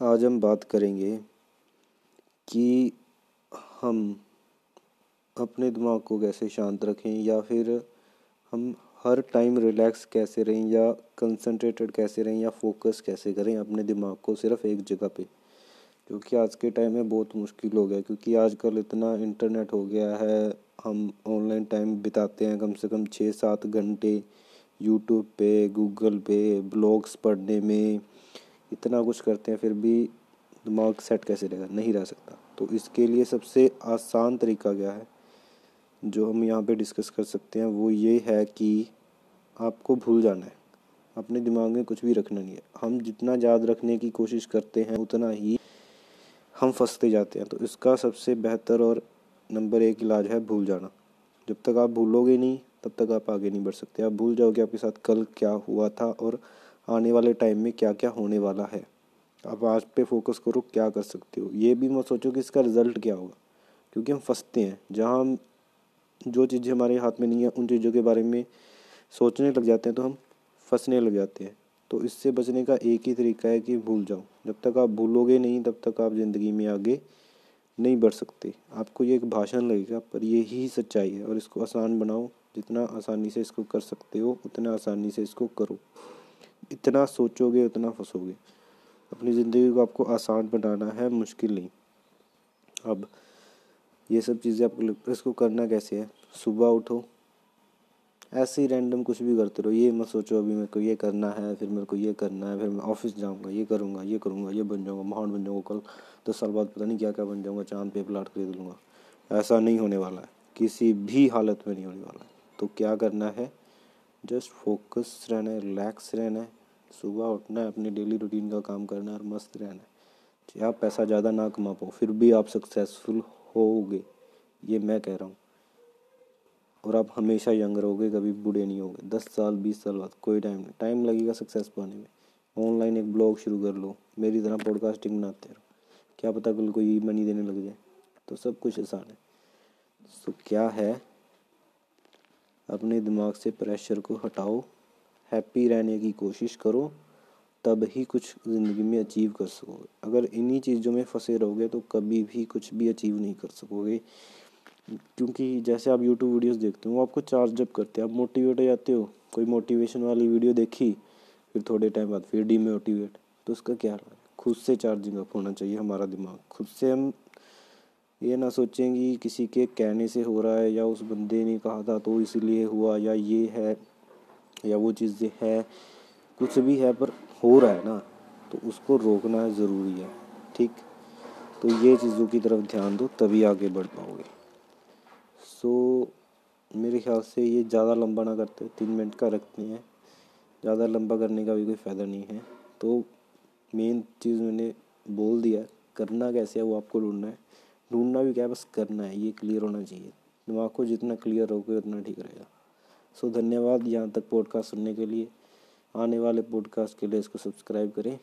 आज हम बात करेंगे कि हम अपने दिमाग को कैसे शांत रखें या फिर हम हर टाइम रिलैक्स कैसे रहें या कंसंट्रेटेड कैसे रहें या फोकस कैसे करें अपने दिमाग को सिर्फ़ एक जगह पे। क्योंकि आज के टाइम में बहुत मुश्किल हो गया क्योंकि आजकल इतना इंटरनेट हो गया है, हम ऑनलाइन टाइम बिताते हैं कम से कम छः सात घंटे यूट्यूब पे गूगल पे ब्लॉग्स पढ़ने में इतना कुछ करते हैं, फिर भी दिमाग सेट कैसे रहेगा? नहीं रह सकता। तो इसके लिए सबसे आसान तरीका क्या है? जो हम यहाँ पे डिस्कस कर सकते हैं, वो ये है कि आपको भूल जाना है। अपने दिमाग में कुछ भी रखना नहीं है। हम जितना याद रखने की कोशिश करते हैं, उतना ही हम फंसते जाते हैं। तो इसका सबसे बेहतर और नंबर एक इलाज है भूल जाना। जब तक आप भूलोगे नहीं, तब तक आप आगे नहीं बढ़ सकते। आप भूल जाओगे आपके साथ कल क्या हुआ था और आने वाले टाइम में क्या क्या होने वाला है? आप आज पे फोकस करो, क्या कर सकते हो? ये भी मत सोचो कि इसका रिज़ल्ट क्या होगा। क्योंकि हम फंसते हैं। जहाँ हम जो चीज़ें हमारे हाथ में नहीं है, उन चीज़ों के बारे में सोचने लग जाते हैं तो हम फंसने लग जाते हैं। तो इससे बचने का एक ही तरीका है कि भूल जाओ। जब तक आप भूलोगे नहीं, तब तक आप ज़िंदगी में आगे नहीं बढ़ सकते। आपको ये एक भाषण लगेगा, पर ये ही सच्चाई है। और इसको आसान बनाओ। जितना आसानी से इसको कर सकते हो, उतना आसानी से इसको करो। इतना सोचोगे, उतना फंसोगे। अपनी ज़िंदगी को आपको आसान बनाना है, मुश्किल नहीं। अब ये सब चीज़ें आपको इसको करना कैसे है? सुबह उठो, ऐसे ही रैंडम कुछ भी करते रहो। ये मत सोचो, अभी मेरे को ये करना है, फिर मेरे को ये करना है, फिर मैं ऑफ़िस जाऊँगा, ये करूँगा ये करूँगा, ये बन जाऊँगा, महान बन जाऊँगा, कल दस साल बाद पता नहीं क्या क्या बन जाऊँगा, चाँद पे प्लाट खरीद लूँगा। ऐसा नहीं होने वाला है। किसी भी हालत में नहीं होने वाला है। तो क्या करना है? जस्ट फोकस रहना है रिलैक्स रहना है सुबह उठना है, अपनी डेली रूटीन का काम करना है और मस्त रहना है। चाहे आप पैसा ज़्यादा ना कमा पाओ फिर भी आप सक्सेसफुल होगे ये मैं कह रहा हूँ। और आप हमेशा यंग रहोगे, कभी बूढ़े नहीं होगे। दस साल, बीस साल बाद, कोई टाइम नहीं। टाइम लगेगा सक्सेस पाने में। ऑनलाइन एक ब्लॉग शुरू कर लो। मेरी तरह पॉडकास्टिंग बनाते रहो। क्या पता कल कोई मनी देने लग जाए। तो सब कुछ आसान है। तो क्या है? अपने दिमाग से प्रेशर को हटाओ। हैप्पी रहने की कोशिश करो, तब ही कुछ ज़िंदगी में अचीव कर सकोगे। अगर इन्हीं चीज़ों में फंसे रहोगे तो कभी भी कुछ भी अचीव नहीं कर सकोगे। क्योंकि जैसे आप यूट्यूब वीडियोस देखते हो, वो आपको चार्ज अप करते हैं। आप मोटिवेट हो जाते हो। कोई मोटिवेशन वाली वीडियो देखी, फिर थोड़े टाइम बाद फिर डीमोटिवेट तो उसका क्या खुद से चार्जिंग अप होना चाहिए हमारा दिमाग। खुद से हम ये ना सोचें किसी के कहने से हो रहा है या उस बंदे ने कहा था तो इसलिए हुआ या ये है। या वो चीज़ें है, कुछ भी है पर हो रहा है ना तो उसको रोकना ज़रूरी है, ठीक? तो ये चीज़ों की तरफ़ ध्यान दो, तभी आगे बढ़ पाओगे। सो मेरे ख्याल से ये ज़्यादा लंबा ना करते, तीन मिनट का रखते हैं, ज़्यादा लंबा करने का भी कोई फ़ायदा नहीं है। तो मेन चीज़ मैंने बोल दिया, करना कैसे है वो आपको ढूंढना है। ढूंढना भी क्या है, बस करना है, ये क्लियर होना चाहिए। दिमाग को जितना क्लियर होगा उतना ठीक रहेगा। सो धन्यवाद यहाँ तक पॉडकास्ट सुनने के लिए। आने वाले पॉडकास्ट के लिए इसको सब्सक्राइब करें।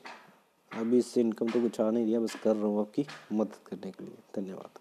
अभी इससे इनकम तो कुछ आ नहीं दिया बस कर रहा हूँ आपकी मदद करने के लिए। धन्यवाद।